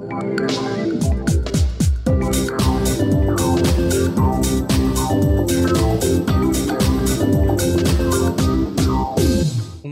Un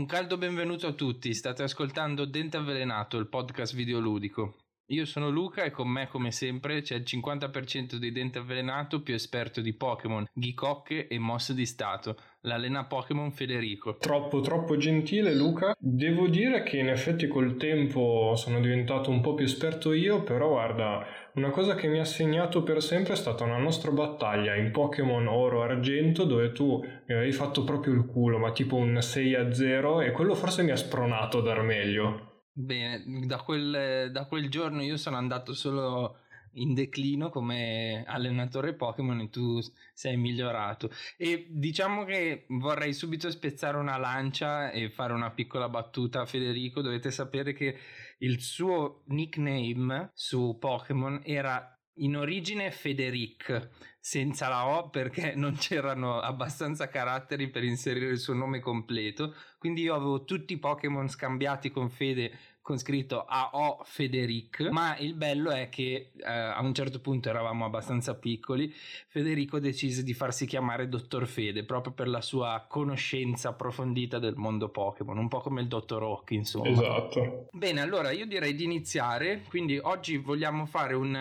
caldo benvenuto a tutti, state ascoltando Dente Avvelenato, il podcast videoludico. Io sono Luca e con me, come sempre, c'è il 50% di Dente Avvelenato più esperto di Pokémon, ghicocche e mosse di stato, l'alena Pokémon Federico. Troppo, troppo gentile Luca. Devo dire che in effetti col tempo sono diventato un po' più esperto io, però guarda, una cosa che mi ha segnato per sempre è stata una nostra battaglia in Pokémon Oro Argento dove tu mi avevi fatto proprio il culo, ma tipo un 6 a 0 e quello forse mi ha spronato a dar meglio. Bene, da quel, da quel giorno io sono andato solo in declino come allenatore Pokémon e tu sei migliorato. E diciamo che vorrei subito spezzare una lancia e fare una piccola battuta a Federico. Dovete sapere che il suo nickname su Pokémon era in origine Federic senza la O perché non c'erano abbastanza caratteri per inserire il suo nome completo quindi io avevo tutti i Pokémon scambiati con Fede con scritto AO Federic, ma il bello è che eh, a un certo punto eravamo abbastanza piccoli, Federico decise di farsi chiamare Dottor Fede proprio per la sua conoscenza approfondita del mondo Pokémon, un po' come il Dottor Rock, insomma. Esatto. Bene, allora io direi di iniziare, quindi oggi vogliamo fare un,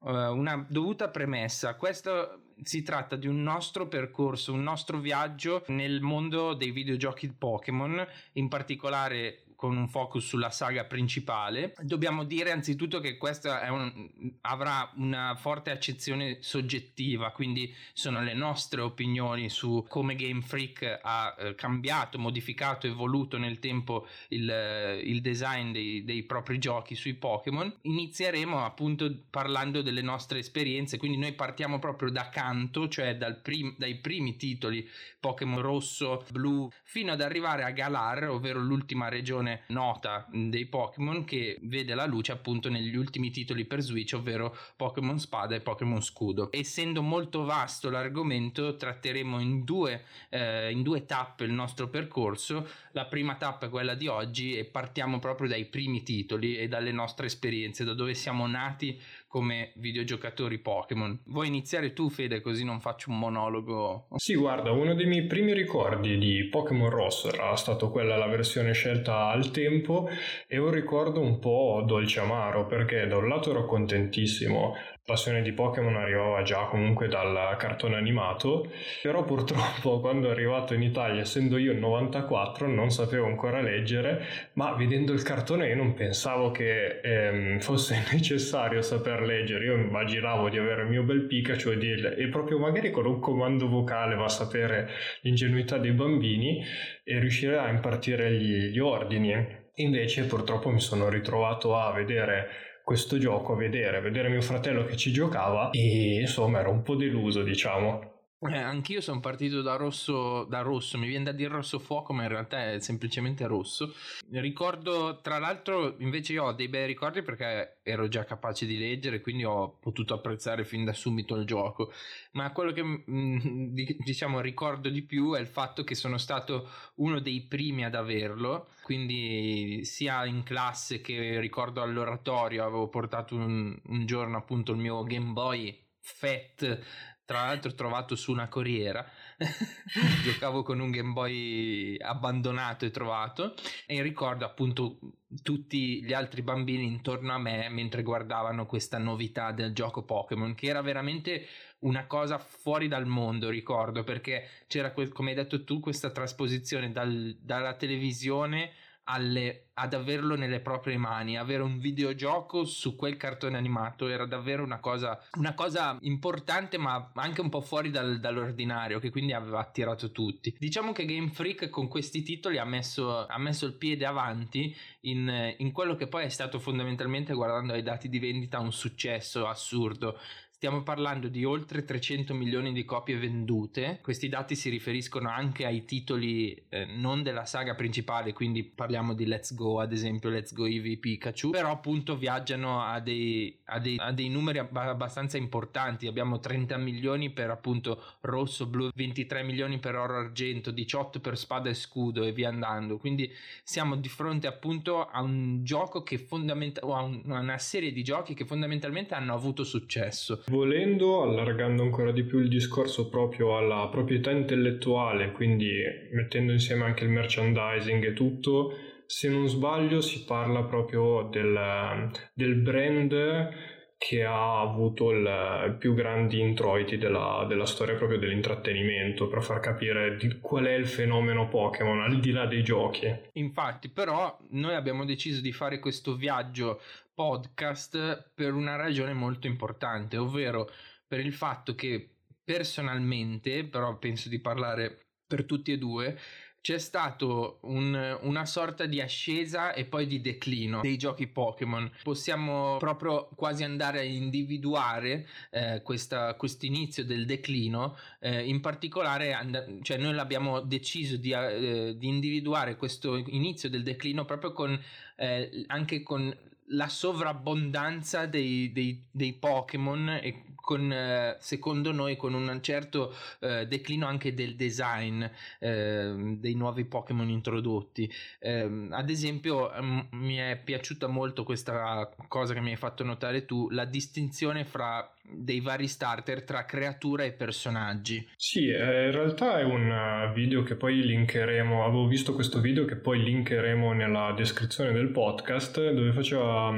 um, una dovuta premessa. Questo si tratta di un nostro percorso, un nostro viaggio nel mondo dei videogiochi Pokémon, in particolare con un focus sulla saga principale. Dobbiamo dire anzitutto che questa un, avrà una forte accezione soggettiva, quindi sono le nostre opinioni su come Game Freak ha eh, cambiato, modificato, evoluto nel tempo il, eh, il design dei, dei, propri giochi sui Pokémon. Inizieremo appunto parlando delle nostre esperienze, quindi noi partiamo proprio da canto, cioè prim- dai primi titoli Pokémon rosso, blu, fino ad arrivare a Galar, ovvero l'ultima regione versione nota dei Pokémon che vede la luce appunto negli ultimi titoli per Switch, ovvero Pokémon Spada e Pokémon Scudo. Essendo molto vasto l'argomento, tratteremo in due, eh, in due tappe il nostro percorso. La prima tappa è quella di oggi e partiamo proprio dai primi titoli e dalle nostre esperienze, da dove siamo nati come videogiocatori Pokémon. Vuoi iniziare tu, Fede, così non faccio un monologo? Sì, guarda, uno dei miei primi ricordi di Pokémon Rosso era stato quella la versione scelta al tempo e un ricordo un po' dolce amaro perché da un lato ero contentissimo passione di Pokémon arrivava già comunque dal cartone animato, però purtroppo quando è arrivato in Italia, essendo io il 94, non sapevo ancora leggere, ma vedendo il cartone io non pensavo che ehm, fosse necessario saper leggere, io immaginavo di avere il mio bel Pikachu e, di, e proprio magari con un comando vocale va a sapere l'ingenuità dei bambini e riuscire a impartire gli, gli ordini. Invece purtroppo mi sono ritrovato a vedere questo gioco a vedere, a vedere mio fratello che ci giocava e insomma ero un po' deluso diciamo. Eh, anch'io sono partito da rosso, da rosso, mi viene da dire rosso fuoco, ma in realtà è semplicemente rosso. Ricordo, tra l'altro, invece io ho dei bei ricordi perché ero già capace di leggere, quindi ho potuto apprezzare fin da subito il gioco. Ma quello che mm, diciamo ricordo di più è il fatto che sono stato uno dei primi ad averlo, quindi sia in classe che ricordo all'oratorio avevo portato un, un giorno appunto il mio Game Boy Fat tra l'altro trovato su una corriera. Giocavo con un Game Boy abbandonato e trovato. E ricordo appunto tutti gli altri bambini intorno a me mentre guardavano questa novità del gioco Pokémon che era veramente una cosa fuori dal mondo ricordo perché c'era come hai detto tu questa trasposizione dal, dalla televisione alle ad averlo nelle proprie mani, avere un videogioco su quel cartone animato era davvero una cosa, una cosa importante ma anche un po' fuori dal, dall'ordinario che quindi aveva attirato tutti. Diciamo che Game Freak con questi titoli ha messo, ha messo il piede avanti in, in quello che poi è stato fondamentalmente guardando ai dati di vendita un successo assurdo Stiamo parlando di oltre 300 milioni di copie vendute. Questi dati si riferiscono anche ai titoli eh, non della saga principale, quindi parliamo di Let's Go, ad esempio Let's Go Eevee Pikachu, però appunto viaggiano a dei, a dei, a dei numeri abbastanza importanti. Abbiamo 30 milioni per appunto rosso, blu, 23 milioni per oro argento, 18 per spada e scudo e via andando. Quindi siamo di fronte appunto a un gioco che fondamentalmente, o a una serie di giochi che fondamentalmente hanno avuto successo. Volendo, allargando ancora di più il discorso proprio alla proprietà intellettuale, quindi mettendo insieme anche il merchandising e tutto, se non sbaglio si parla proprio del, del brand che ha avuto i più grandi introiti della, della, storia proprio dell'intrattenimento per far capire qual è il fenomeno Pokémon al di là dei giochi. Infatti, però, noi abbiamo deciso di fare questo viaggio podcast per una ragione molto importante, ovvero per il fatto che personalmente, però penso di parlare per tutti e due, c'è stato un, una sorta di ascesa e poi di declino dei giochi Pokémon. Possiamo proprio quasi andare a individuare eh, questo inizio del declino, eh, in particolare, and- cioè noi l'abbiamo deciso di, eh, di, individuare questo inizio del declino proprio con eh, anche con la sovrabbondanza dei, dei, dei Pokémon e con, eh, secondo noi con un certo eh, declino anche del design eh, dei nuovi Pokémon introdotti. Ehm, ad esempio m- mi è piaciuta molto questa cosa che mi hai fatto notare tu, la distinzione fra dei vari starter tra creatura e personaggi. Sì, eh, in realtà è un eh, video che poi linkeremo, avevo visto questo video che poi linkeremo nella descrizione del podcast dove faceva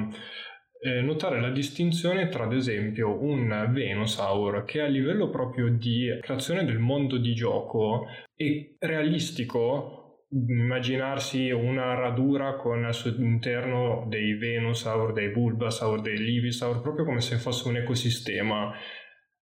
eh, notare la distinzione tra ad esempio un Venusaur che a livello proprio di creazione del mondo di gioco è realistico immaginarsi una radura con al suo interno dei Venusaur, dei Bulbasaur, dei Livisaur, proprio come se fosse un ecosistema.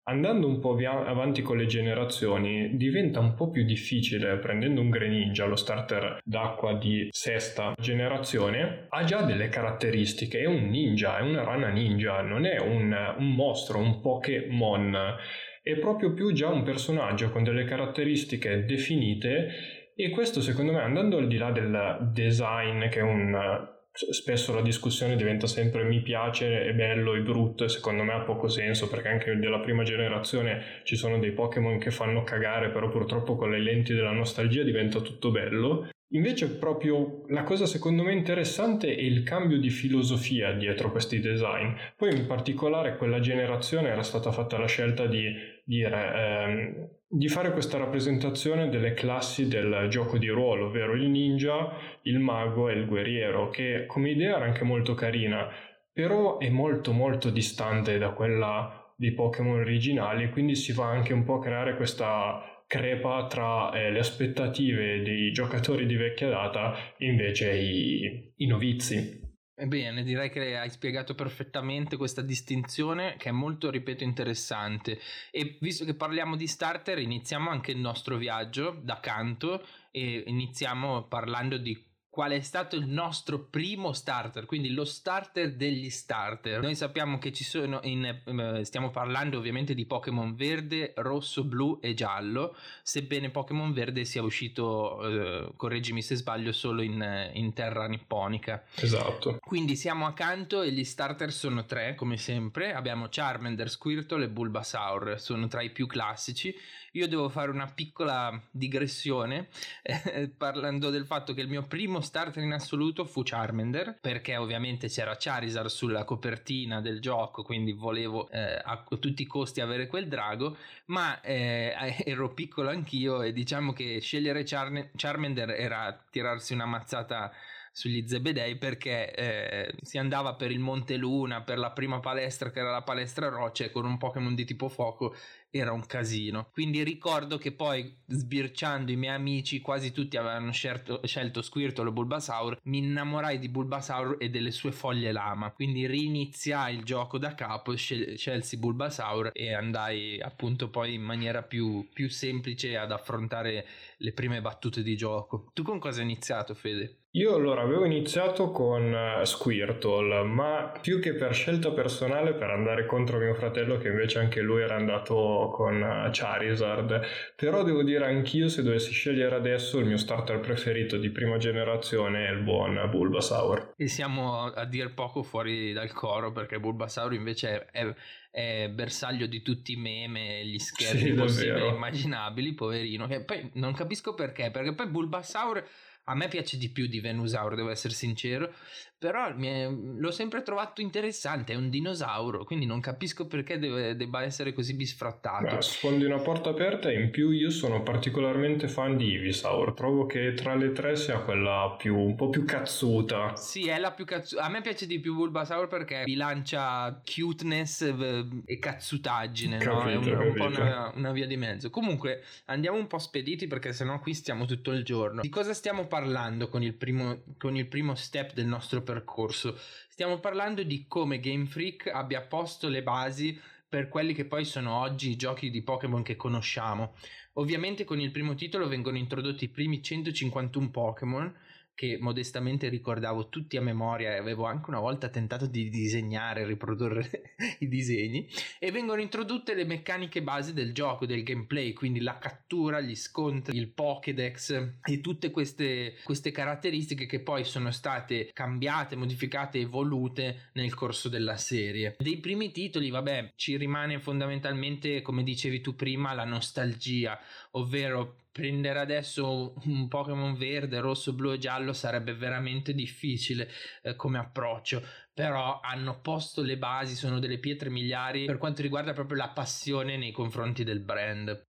Andando un po' via- avanti con le generazioni diventa un po' più difficile, prendendo un Greninja, lo starter d'acqua di sesta generazione, ha già delle caratteristiche, è un ninja, è una rana ninja, non è un, un mostro, un Pokémon, è proprio più già un personaggio con delle caratteristiche definite e questo secondo me andando al di là del design che è un spesso la discussione diventa sempre mi piace, è bello, è brutto e secondo me ha poco senso perché anche della prima generazione ci sono dei Pokémon che fanno cagare però purtroppo con le lenti della nostalgia diventa tutto bello Invece proprio la cosa secondo me interessante è il cambio di filosofia dietro questi design. Poi in particolare quella generazione era stata fatta la scelta di dire ehm, di fare questa rappresentazione delle classi del gioco di ruolo, ovvero il ninja, il mago e il guerriero, che come idea era anche molto carina, però è molto molto distante da quella dei Pokémon originali, quindi si va anche un po' a creare questa crepa tra eh, le aspettative dei giocatori di vecchia data e invece i, i novizi. Ebbene, direi che hai spiegato perfettamente questa distinzione che è molto, ripeto, interessante. E visto che parliamo di starter, iniziamo anche il nostro viaggio da canto e iniziamo parlando di qual è stato il nostro primo starter, quindi lo starter degli starter. Noi sappiamo che ci sono in, eh, stiamo parlando ovviamente di Pokémon verde, rosso, blu e giallo, sebbene Pokémon verde sia uscito, eh, correggimi se sbaglio, solo in, in, terra nipponica. Esatto. Quindi siamo accanto e gli starter sono tre, come sempre. Abbiamo Charmander, Squirtle e Bulbasaur, sono tra i più classici io devo fare una piccola digressione eh, parlando del fatto che il mio primo starter in assoluto fu Charmander, perché ovviamente c'era Charizard sulla copertina del gioco, quindi volevo eh, a tutti i costi avere quel drago, ma eh, ero piccolo anch'io e diciamo che scegliere Char- Charmander era tirarsi una mazzata sugli Zebedei perché eh, si andava per il Monte Luna, per la prima palestra che era la palestra rocce con un Pokémon di tipo fuoco era un casino. Quindi ricordo che poi sbirciando i miei amici, quasi tutti avevano scelto, scelto Squirtle o Bulbasaur, mi innamorai di Bulbasaur e delle sue foglie lama. Quindi riniziai il gioco da capo, scel- scelsi Bulbasaur e andai appunto poi in maniera più, più semplice ad affrontare le prime battute di gioco. Tu con cosa hai iniziato, Fede? Io allora avevo iniziato con eh, Squirtle, ma più che per scelta personale per andare contro mio fratello che invece anche lui era andato con eh, Charizard, però devo dire anch'io se dovessi scegliere adesso il mio starter preferito di prima generazione è il buon Bulbasaur. E siamo a dir poco fuori dal coro perché Bulbasaur invece è, è bersaglio di tutti i meme, gli scherzi sì, possibili e immaginabili, poverino, che poi non capisco perché, perché poi Bulbasaur a me piace di più di Venusaur, devo essere sincero, però è, l'ho sempre trovato interessante, è un dinosauro, quindi non capisco perché deve, debba essere così bisfrattato. Beh, sfondi una porta aperta e in più io sono particolarmente fan di Ivysaur, trovo che tra le tre sia quella più, un po' più cazzuta. Sì, è la più cazzuta, a me piace di più Bulbasaur perché bilancia cuteness e cazzutaggine, capito, no? è un, un po' una, una, via di mezzo. Comunque andiamo un po' spediti perché sennò qui stiamo tutto il giorno. Di cosa stiamo parlando con il primo, con il primo step del nostro percorso? Stiamo parlando di come Game Freak abbia posto le basi per quelli che poi sono oggi i giochi di Pokémon che conosciamo. Ovviamente con il primo titolo vengono introdotti i primi 151 Pokémon che modestamente ricordavo tutti a memoria e avevo anche una volta tentato di disegnare, riprodurre i disegni e vengono introdotte le meccaniche base del gioco, del gameplay, quindi la cattura, gli scontri, il Pokédex e tutte queste, queste caratteristiche che poi sono state cambiate, modificate, evolute nel corso della serie. Dei primi titoli, vabbè, ci rimane fondamentalmente, come dicevi tu prima, la nostalgia, ovvero prendere adesso un Pokémon verde, rosso, blu e giallo sarebbe veramente difficile eh, come approccio però hanno posto le basi, sono delle pietre miliari per quanto riguarda proprio la passione nei confronti del brand.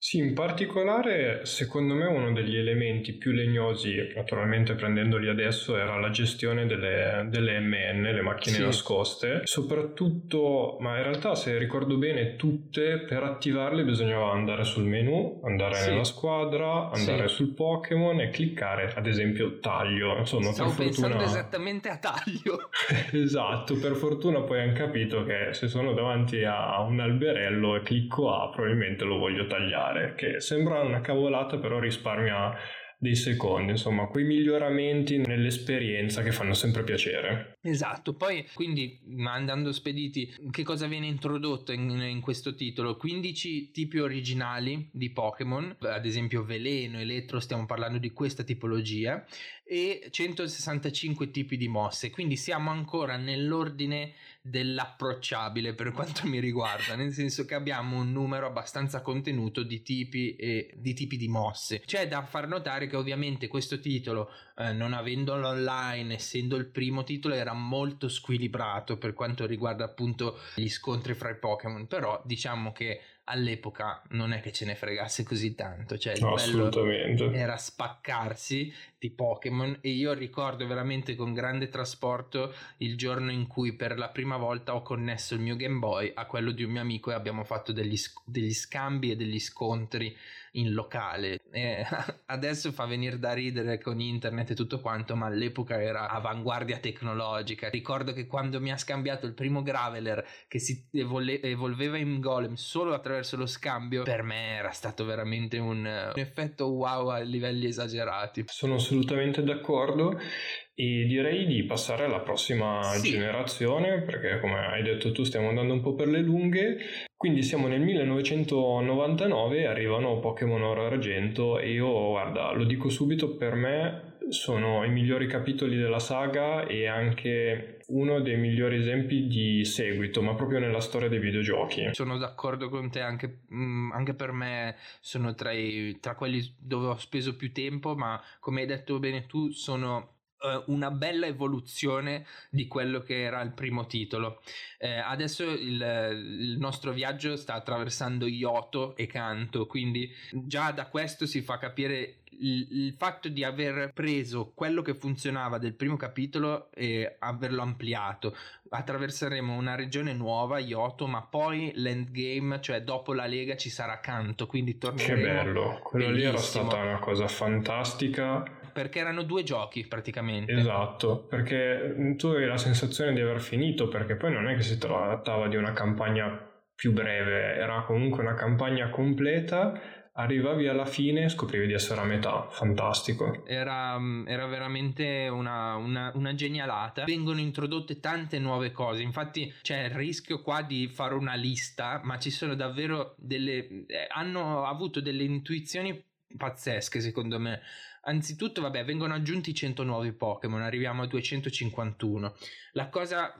Sì, in particolare secondo me uno degli elementi più legnosi, naturalmente prendendoli adesso, era la gestione delle, delle MN, le macchine sì. nascoste, soprattutto, ma in realtà se ricordo bene tutte, per attivarle bisognava andare sul menu, andare sì. nella squadra, andare sì. sul Pokémon e cliccare ad esempio taglio. Insomma, Stavo per pensando fortuna... esattamente a taglio. esatto, per fortuna poi hanno capito che se sono davanti a un alberello e clicco A probabilmente lo voglio tagliare fare, che sembra una cavolata però risparmia dei secondi, insomma, quei miglioramenti nell'esperienza che fanno sempre piacere. Esatto, poi quindi andando spediti, che cosa viene introdotto in, in, questo titolo? 15 tipi originali di Pokémon, ad esempio veleno, elettro, stiamo parlando di questa tipologia, e 165 tipi di mosse, quindi siamo ancora nell'ordine dell'approcciabile per quanto mi riguarda, nel senso che abbiamo un numero abbastanza contenuto di tipi e di tipi di mosse. C'è da far notare che ovviamente questo titolo, eh, non avendolo online, essendo il primo titolo, era molto squilibrato per quanto riguarda appunto gli scontri fra i Pokémon, però diciamo che all'epoca non è che ce ne fregasse così tanto, cioè il no, bello era spaccarsi di Pokémon e io ricordo veramente con grande trasporto il giorno in cui per la prima volta ho connesso il mio Game Boy a quello di un mio amico e abbiamo fatto degli, degli scambi e degli scontri in locale. E adesso fa venire da ridere con internet e tutto quanto, ma all'epoca era avanguardia tecnologica. Ricordo che quando mi ha scambiato il primo Graveler che si evol- evolveva in Golem solo attraverso lo scambio, per me era stato veramente un, un effetto wow a livelli esagerati. Sono assolutamente d'accordo e direi di passare alla prossima sì. generazione perché come hai detto tu stiamo andando un po' per le lunghe quindi siamo nel 1999 arrivano Pokémon Oro Argento e io guarda lo dico subito per me sono i migliori capitoli della saga e anche uno dei migliori esempi di seguito, ma proprio nella storia dei videogiochi. Sono d'accordo con te, anche, mm, anche per me sono tra, i, tra quelli dove ho speso più tempo, ma come hai detto bene tu, sono una bella evoluzione di quello che era il primo titolo. Eh, adesso il, il, nostro viaggio sta attraversando Ioto e Kanto, quindi già da questo si fa capire il, il, fatto di aver preso quello che funzionava del primo capitolo e averlo ampliato. Attraverseremo una regione nuova, Yoto, ma poi l'endgame, cioè dopo la Lega, ci sarà Canto, quindi torneremo. Che bello, quello bellissimo. lì era stata una cosa fantastica. Perché erano due giochi praticamente. Esatto, perché tu avevi la sensazione di aver finito, perché poi non è che si trattava di una campagna più breve, era comunque una campagna completa arrivavi alla fine e scoprivi di essere a metà, fantastico. Era, mm, era veramente una, una, una, genialata. Vengono introdotte tante nuove cose, infatti c'è il rischio qua di fare una lista, ma ci sono davvero delle... Eh, hanno avuto delle intuizioni pazzesche secondo me. Anzitutto, vabbè, vengono aggiunti 100 nuovi Pokémon, arriviamo a 251. La cosa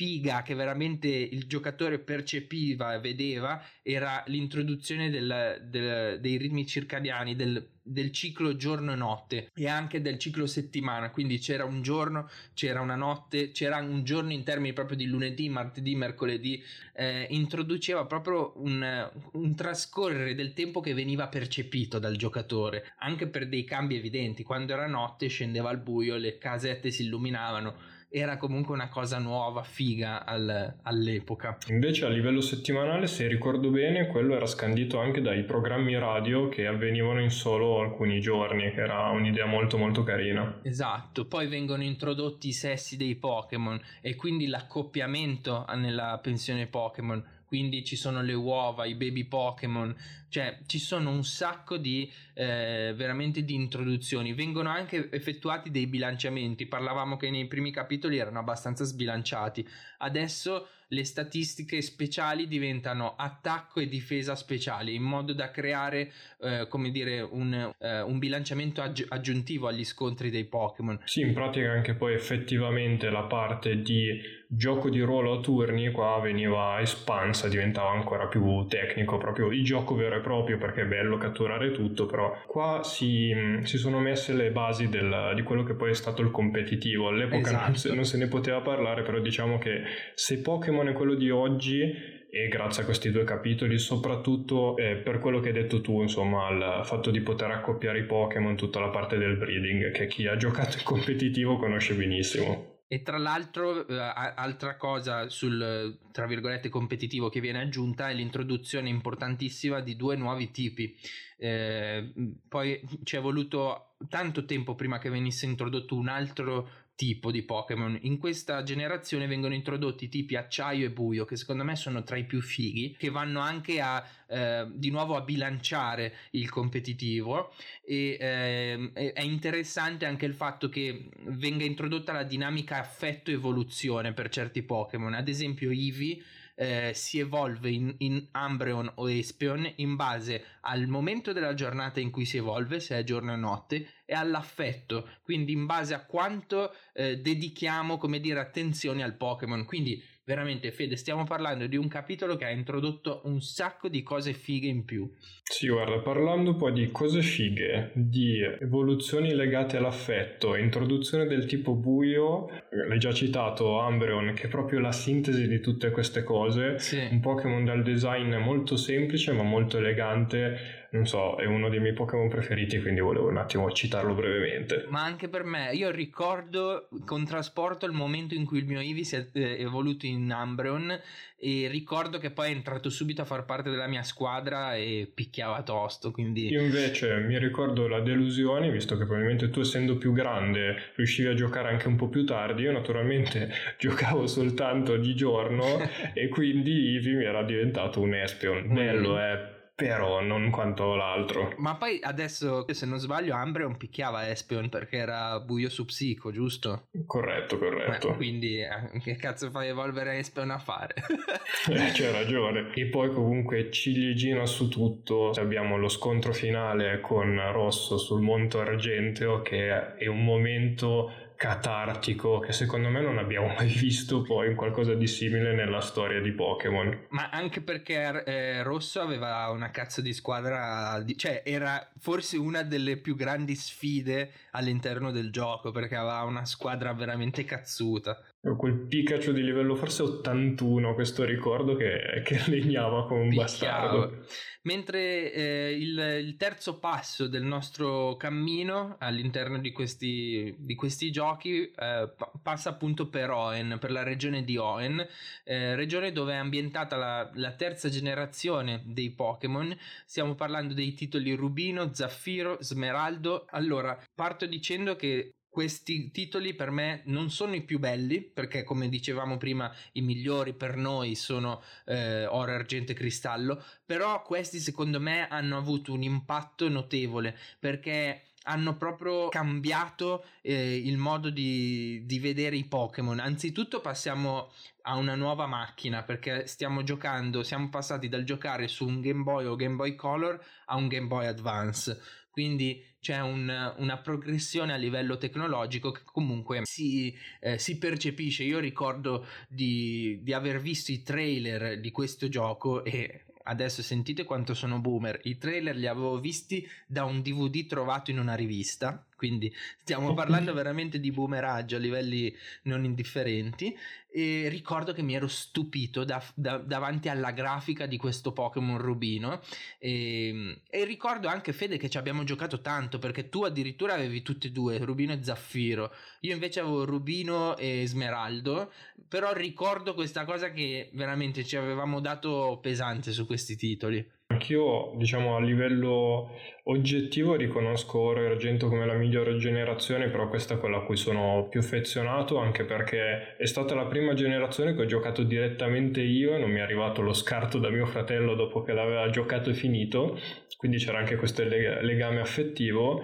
figa che veramente il giocatore percepiva e vedeva era l'introduzione del, del, dei ritmi circadiani del, del ciclo giorno-notte e anche del ciclo settimana. Quindi c'era un giorno c'era una notte c'era un giorno in termini proprio di lunedì martedì mercoledì eh, introduceva proprio un, un trascorrere del tempo che veniva percepito dal giocatore anche per dei cambi evidenti. Quando era notte scendeva al buio le casette si illuminavano era comunque una cosa nuova, figa al, all'epoca. Invece a livello settimanale, se ricordo bene, quello era scandito anche dai programmi radio che avvenivano in solo alcuni giorni, che era un'idea molto molto carina. Esatto, poi vengono introdotti i sessi dei Pokémon e quindi l'accoppiamento nella pensione Pokémon quindi ci sono le uova, i baby Pokémon, cioè ci sono un sacco di eh, veramente di introduzioni, vengono anche effettuati dei bilanciamenti, parlavamo che nei primi capitoli erano abbastanza sbilanciati, adesso le statistiche speciali diventano attacco e difesa speciali in modo da creare eh, come dire un, eh, un bilanciamento aggi- aggiuntivo agli scontri dei Pokémon. Sì, in pratica anche poi effettivamente la parte di gioco di ruolo a turni qua veniva espansa, diventava ancora più tecnico, proprio il gioco vero e proprio perché è bello catturare tutto, però qua si, si sono messe le basi del, di quello che poi è stato il competitivo. All'epoca esatto. non, se, non se ne poteva parlare, però diciamo che se Pokémon è quello di oggi e grazie a questi due capitoli, soprattutto eh, per quello che hai detto tu, insomma, il fatto di poter accoppiare i Pokémon, tutta la parte del breeding, che chi ha giocato in competitivo conosce benissimo. E tra l'altro, eh, altra cosa sul tra virgolette competitivo che viene aggiunta è l'introduzione importantissima di due nuovi tipi. Eh, poi ci è voluto tanto tempo prima che venisse introdotto un altro tipo di Pokémon. In questa generazione vengono introdotti tipi acciaio e buio, che secondo me sono tra i più fighi, che vanno anche a eh, di nuovo a bilanciare il competitivo. E eh, è interessante anche il fatto che venga introdotta la dinamica affetto-evoluzione per certi Pokémon. Ad esempio, Eevee eh, si evolve in, in, Umbreon o Espeon in base al momento della giornata in cui si evolve, se è giorno o notte, e all'affetto, quindi in base a quanto eh, dedichiamo, come dire, attenzione al Pokémon. Quindi veramente Fede, stiamo parlando di un capitolo che ha introdotto un sacco di cose fighe in più. Sì, guarda, parlando poi di cose fighe, di evoluzioni legate all'affetto, introduzione del tipo buio, l'hai già citato Umbreon, che è proprio la sintesi di tutte queste cose, sì. un Pokémon dal design molto semplice ma molto elegante non so, è uno dei miei Pokémon preferiti, quindi volevo un attimo citarlo brevemente. Ma anche per me, io ricordo con trasporto il momento in cui il mio Eevee si è eh, evoluto in Umbreon e ricordo che poi è entrato subito a far parte della mia squadra e picchiava tosto, quindi... Io invece mi ricordo la delusione, visto che probabilmente tu essendo più grande riuscivi a giocare anche un po' più tardi, io naturalmente giocavo soltanto di giorno e quindi Eevee mi era diventato un Espion. Bello, eh però non quanto l'altro. Ma poi adesso, se non sbaglio, Ambreon picchiava Espion perché era buio su psico, giusto? Corretto, corretto. Eh, quindi eh, che cazzo fai evolvere Espion a fare? eh, c'è ragione. E poi comunque ciliegina su tutto, abbiamo lo scontro finale con Rosso sul Monte Argenteo che è un momento catartico che secondo me non abbiamo mai visto poi qualcosa di simile nella storia di Pokémon. Ma anche perché eh, Rosso aveva una cazzo di squadra, cioè era forse una delle più grandi sfide all'interno del gioco perché aveva una squadra veramente cazzuta. Quel Pikachu di livello forse 81, questo ricordo che, che legnava come un Picchiava. bastardo. Mentre eh, il, il, terzo passo del nostro cammino all'interno di questi, di questi giochi eh, passa appunto per Oen, per la regione di Oen, eh, regione dove è ambientata la, la terza generazione dei Pokémon. Stiamo parlando dei titoli Rubino, Zaffiro, Smeraldo. Allora, parto dicendo che questi titoli per me non sono i più belli perché come dicevamo prima i migliori per noi sono eh, oro, argento e cristallo però questi secondo me hanno avuto un impatto notevole perché hanno proprio cambiato eh, il modo di, di, vedere i Pokémon. Anzitutto passiamo a una nuova macchina perché stiamo giocando, siamo passati dal giocare su un Game Boy o Game Boy Color a un Game Boy Advance. Quindi c'è un, una progressione a livello tecnologico che comunque si, eh, si percepisce. Io ricordo di, di aver visto i trailer di questo gioco e adesso sentite quanto sono boomer. I trailer li avevo visti da un DVD trovato in una rivista, quindi stiamo parlando veramente di boomeraggio a livelli non indifferenti. E ricordo che mi ero stupito da, da, davanti alla grafica di questo Pokémon Rubino. E, e, ricordo anche, Fede, che ci abbiamo giocato tanto perché tu addirittura avevi tutti e due, Rubino e Zaffiro. Io invece avevo Rubino e Smeraldo. Però ricordo questa cosa che veramente ci avevamo dato pesante su questi titoli. Anch'io, diciamo, a livello oggettivo riconosco Oro e Argento come la migliore generazione, però questa è quella a cui sono più affezionato, anche perché è stata la prima generazione che ho giocato direttamente io, non mi è arrivato lo scarto da mio fratello dopo che l'aveva giocato e finito, quindi c'era anche questo legame affettivo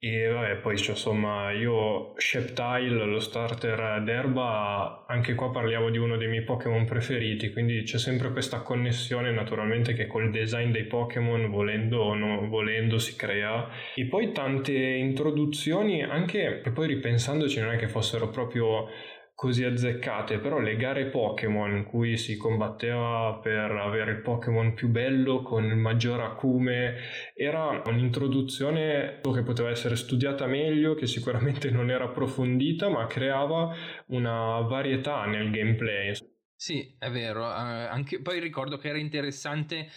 e vabbè, poi cioè, insomma, io Sceptile, lo starter d'erba, anche qua parliamo di uno dei miei Pokémon preferiti, quindi c'è sempre questa connessione naturalmente che col design dei Pokémon, volendo o non volendo, si crea. E poi tante introduzioni, anche che poi ripensandoci non è che fossero proprio così azzeccate, però le gare Pokémon in cui si combatteva per avere il Pokémon più bello con il maggior acume era un'introduzione che poteva essere studiata meglio, che sicuramente non era approfondita, ma creava una varietà nel gameplay. Sì, è vero, uh, anche, poi ricordo che era interessante,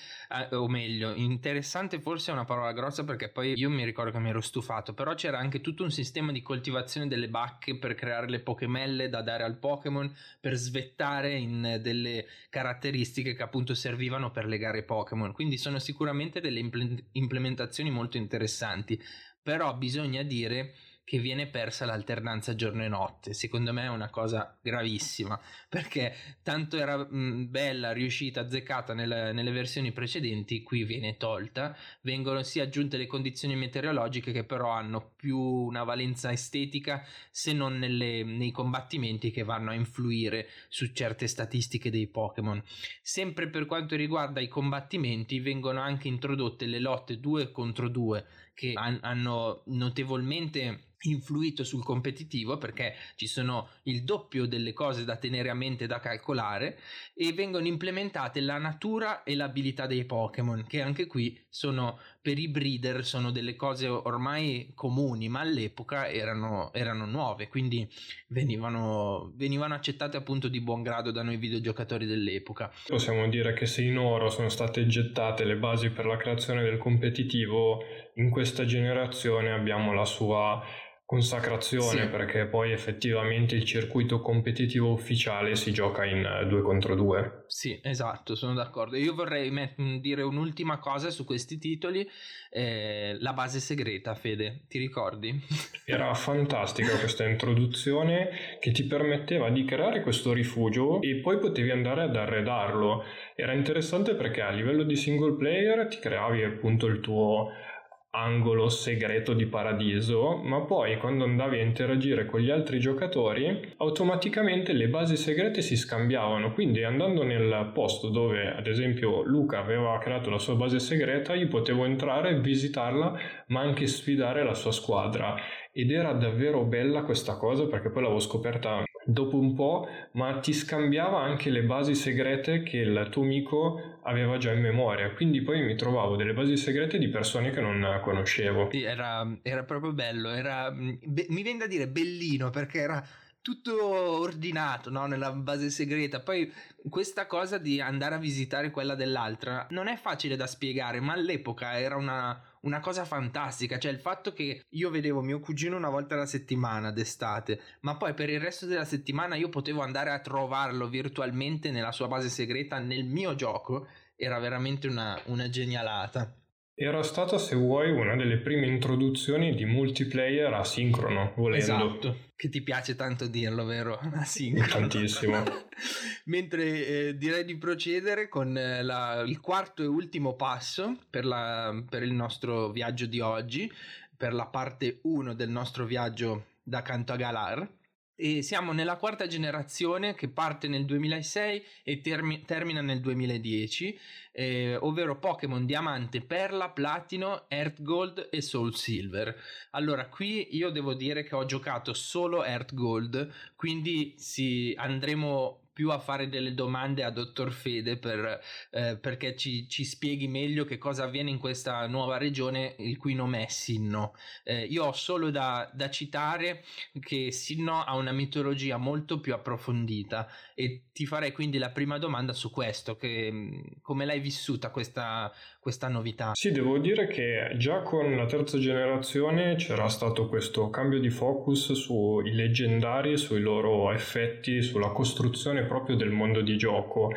uh, o meglio, interessante forse è una parola grossa perché poi io mi ricordo che mi ero stufato, però c'era anche tutto un sistema di coltivazione delle bacche per creare le Pokémelle da dare al Pokémon, per svettare in delle caratteristiche che appunto servivano per legare Pokémon, quindi sono sicuramente delle impl- implementazioni molto interessanti, però bisogna dire che viene persa l'alternanza giorno e notte. Secondo me è una cosa gravissima perché tanto era mh, bella, riuscita, azzeccata nelle, nelle versioni precedenti, qui viene tolta. Vengono sì aggiunte le condizioni meteorologiche che però hanno più una valenza estetica se non nelle, nei combattimenti che vanno a influire su certe statistiche dei Pokémon. Sempre per quanto riguarda i combattimenti vengono anche introdotte le lotte 2 contro 2 che han, hanno notevolmente influito sul competitivo perché ci sono il doppio delle cose da tenere a mente da calcolare e vengono implementate la natura e l'abilità dei Pokémon che anche qui sono per i breeder sono delle cose ormai comuni ma all'epoca erano, erano nuove quindi venivano, venivano accettate appunto di buon grado da noi videogiocatori dell'epoca. Possiamo dire che se in oro sono state gettate le basi per la creazione del competitivo in questa generazione abbiamo la sua consacrazione sì. perché poi effettivamente il circuito competitivo ufficiale si gioca in 2 contro 2. Sì, esatto, sono d'accordo. Io vorrei met- mm, dire un'ultima cosa su questi titoli, eh, la base segreta, Fede, ti ricordi? Era fantastica questa introduzione che ti permetteva di creare questo rifugio e poi potevi andare ad arredarlo. Era interessante perché a livello di single player ti creavi appunto il tuo angolo segreto di paradiso, ma poi quando andavi a interagire con gli altri giocatori, automaticamente le basi segrete si scambiavano, quindi andando nel posto dove ad esempio Luca aveva creato la sua base segreta, io potevo entrare, visitarla, ma anche sfidare la sua squadra. Ed era davvero bella questa cosa perché poi l'avevo scoperta dopo un po', ma ti scambiava anche le basi segrete che il tuo amico aveva già in memoria. Quindi poi mi trovavo delle basi segrete di persone che non conoscevo. Era, era proprio bello, era, be- mi viene da dire bellino perché era tutto ordinato no? nella base segreta. Poi questa cosa di andare a visitare quella dell'altra non è facile da spiegare, ma all'epoca era una, una cosa fantastica, cioè il fatto che io vedevo mio cugino una volta alla settimana d'estate, ma poi per il resto della settimana io potevo andare a trovarlo virtualmente nella sua base segreta nel mio gioco, era veramente una, una genialata. Era stata, se vuoi, una delle prime introduzioni di multiplayer asincrono, volendo. Esatto, che ti piace tanto dirlo, vero? Asincrono. Tantissimo. Mentre eh, direi di procedere con eh, la, il quarto e ultimo passo per, la, per il nostro viaggio di oggi, per la parte 1 del nostro viaggio da Canto a Galar e siamo nella quarta generazione che parte nel 2006 e termi- termina nel 2010, eh, ovvero Pokémon Diamante, Perla, Platino, Earth Gold e Soul Silver. Allora, qui io devo dire che ho giocato solo Earth Gold, quindi sì, andremo più a fare delle domande a dottor Fede per, eh, perché ci, ci, spieghi meglio che cosa avviene in questa nuova regione il cui nome è Sinno. Eh, io ho solo da, da, citare che Sinno ha una mitologia molto più approfondita e ti farei quindi la prima domanda su questo, che, come l'hai vissuta questa, questa novità? Sì, devo dire che già con la terza generazione c'era stato questo cambio di focus sui leggendari, sui loro effetti, sulla costruzione proprio del mondo di gioco.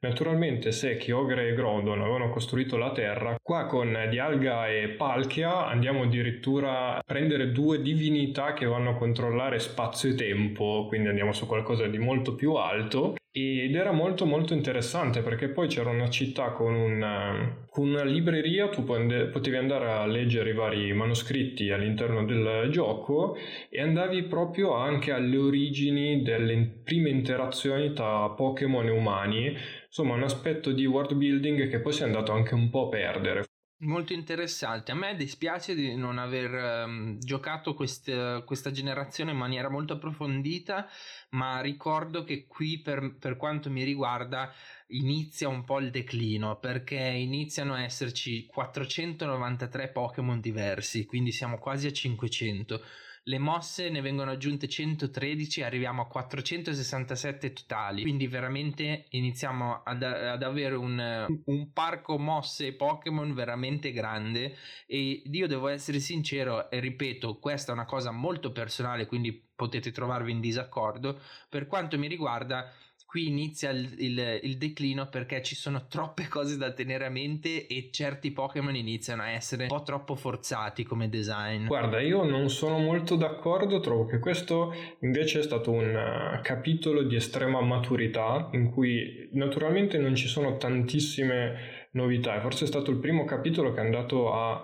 Naturalmente se Kyogre e Groudon avevano costruito la Terra, qua con Dialga e Palkia andiamo addirittura a prendere due divinità che vanno a controllare spazio e tempo, quindi andiamo su qualcosa di molto più alto ed era molto molto interessante perché poi c'era una città con una, con una libreria, tu potevi andare a leggere i vari manoscritti all'interno del gioco e andavi proprio anche alle origini delle prime interazioni tra Pokémon e umani, insomma un aspetto di world building che poi si è andato anche un po' a perdere. Molto interessante. A me dispiace di non aver um, giocato queste, questa generazione in maniera molto approfondita, ma ricordo che qui, per, per quanto mi riguarda, inizia un po' il declino perché iniziano a esserci 493 Pokémon diversi, quindi siamo quasi a 500 le mosse ne vengono aggiunte 113 arriviamo a 467 totali. Quindi veramente iniziamo ad, ad avere un, un, parco mosse Pokémon veramente grande. E io devo essere sincero e ripeto questa è una cosa molto personale quindi potete trovarvi in disaccordo. Per quanto mi riguarda qui inizia il, il, il, declino perché ci sono troppe cose da tenere a mente e certi Pokémon iniziano a essere un po' troppo forzati come design. Guarda, io non sono molto d'accordo, trovo che questo invece è stato un uh, capitolo di estrema maturità in cui naturalmente non ci sono tantissime novità, forse è stato il primo capitolo che è andato a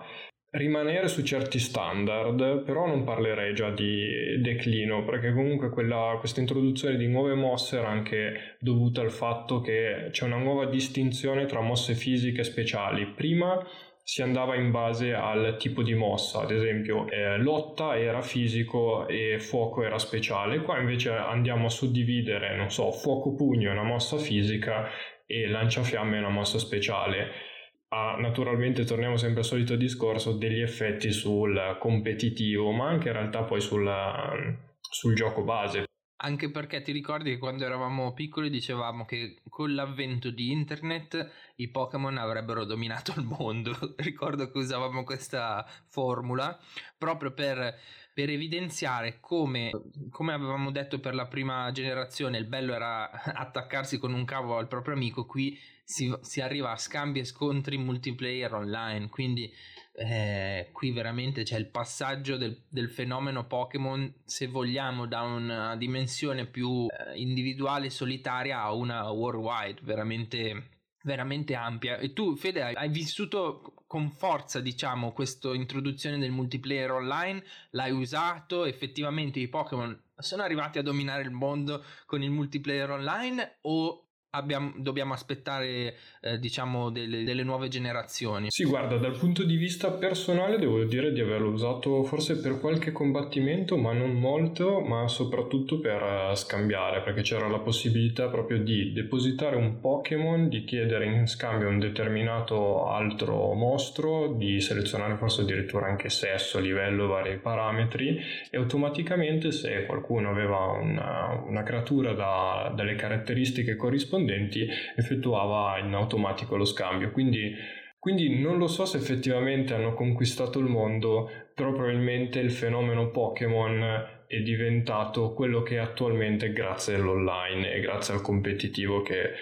rimanere su certi standard, però non parlerei già di declino, perché comunque quella, questa introduzione di nuove mosse era anche dovuta al fatto che c'è una nuova distinzione tra mosse fisiche e speciali. Prima si andava in base al tipo di mossa, ad esempio eh, lotta era fisico e fuoco era speciale, qua invece andiamo a suddividere, non so, fuoco pugno è una mossa fisica e lanciafiamme è una mossa speciale ha naturalmente, torniamo sempre al solito discorso, degli effetti sul competitivo, ma anche in realtà poi sulla, sul gioco base. Anche perché ti ricordi che quando eravamo piccoli dicevamo che con l'avvento di internet i Pokémon avrebbero dominato il mondo. Ricordo che usavamo questa formula proprio per, per evidenziare come, come, avevamo detto per la prima generazione, il bello era attaccarsi con un cavo al proprio amico, qui si, si arriva a scambi e scontri multiplayer online, quindi eh, qui veramente c'è il passaggio del, del, fenomeno Pokémon, se vogliamo, da una dimensione più eh, individuale, solitaria a una worldwide, veramente veramente ampia. E tu Fede hai, hai vissuto con forza diciamo questa introduzione del multiplayer online? L'hai usato? Effettivamente i Pokémon sono arrivati a dominare il mondo con il multiplayer online o abbiamo, dobbiamo aspettare eh, diciamo delle, delle, nuove generazioni? Sì, guarda, dal punto di vista personale devo dire di averlo usato forse per qualche combattimento, ma non molto, ma soprattutto per uh, scambiare, perché c'era la possibilità proprio di depositare un Pokémon, di chiedere in scambio un determinato altro mostro, di selezionare forse addirittura anche sesso, livello, vari parametri e automaticamente se qualcuno aveva una, una creatura da, dalle caratteristiche corrispondenti corrispondenti effettuava in automatico lo scambio. Quindi, quindi non lo so se effettivamente hanno conquistato il mondo, però probabilmente il fenomeno Pokémon è diventato quello che è attualmente grazie all'online e grazie al competitivo che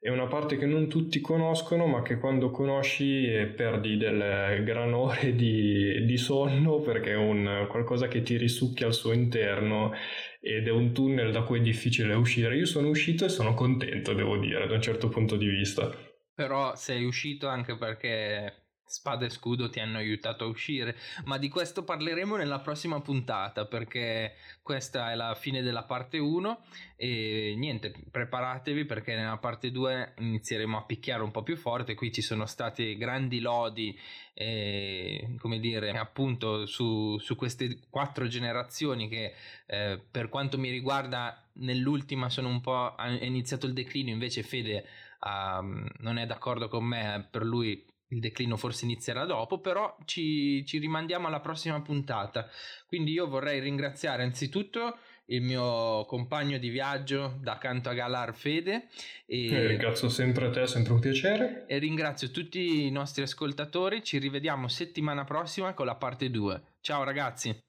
è una parte che non tutti conoscono, ma che quando conosci perdi del gran ore di, di sonno perché è un, qualcosa che ti risucchia al suo interno ed è un tunnel da cui è difficile uscire. Io sono uscito e sono contento, devo dire, da un certo punto di vista. Però sei uscito anche perché spada e scudo ti hanno aiutato a uscire, ma di questo parleremo nella prossima puntata perché questa è la fine della parte 1 e niente, preparatevi perché nella parte 2 inizieremo a picchiare un po' più forte, qui ci sono stati grandi lodi eh, come dire appunto su, su, queste quattro generazioni che eh, per quanto mi riguarda nell'ultima sono un po' ha iniziato il declino invece Fede um, non è d'accordo con me per lui il declino forse inizierà dopo, però ci, ci, rimandiamo alla prossima puntata. Quindi io vorrei ringraziare anzitutto il mio compagno di viaggio da canto a Galar Fede. E io ringrazio sempre te, è sempre un piacere. E ringrazio tutti i nostri ascoltatori, ci rivediamo settimana prossima con la parte 2. Ciao ragazzi!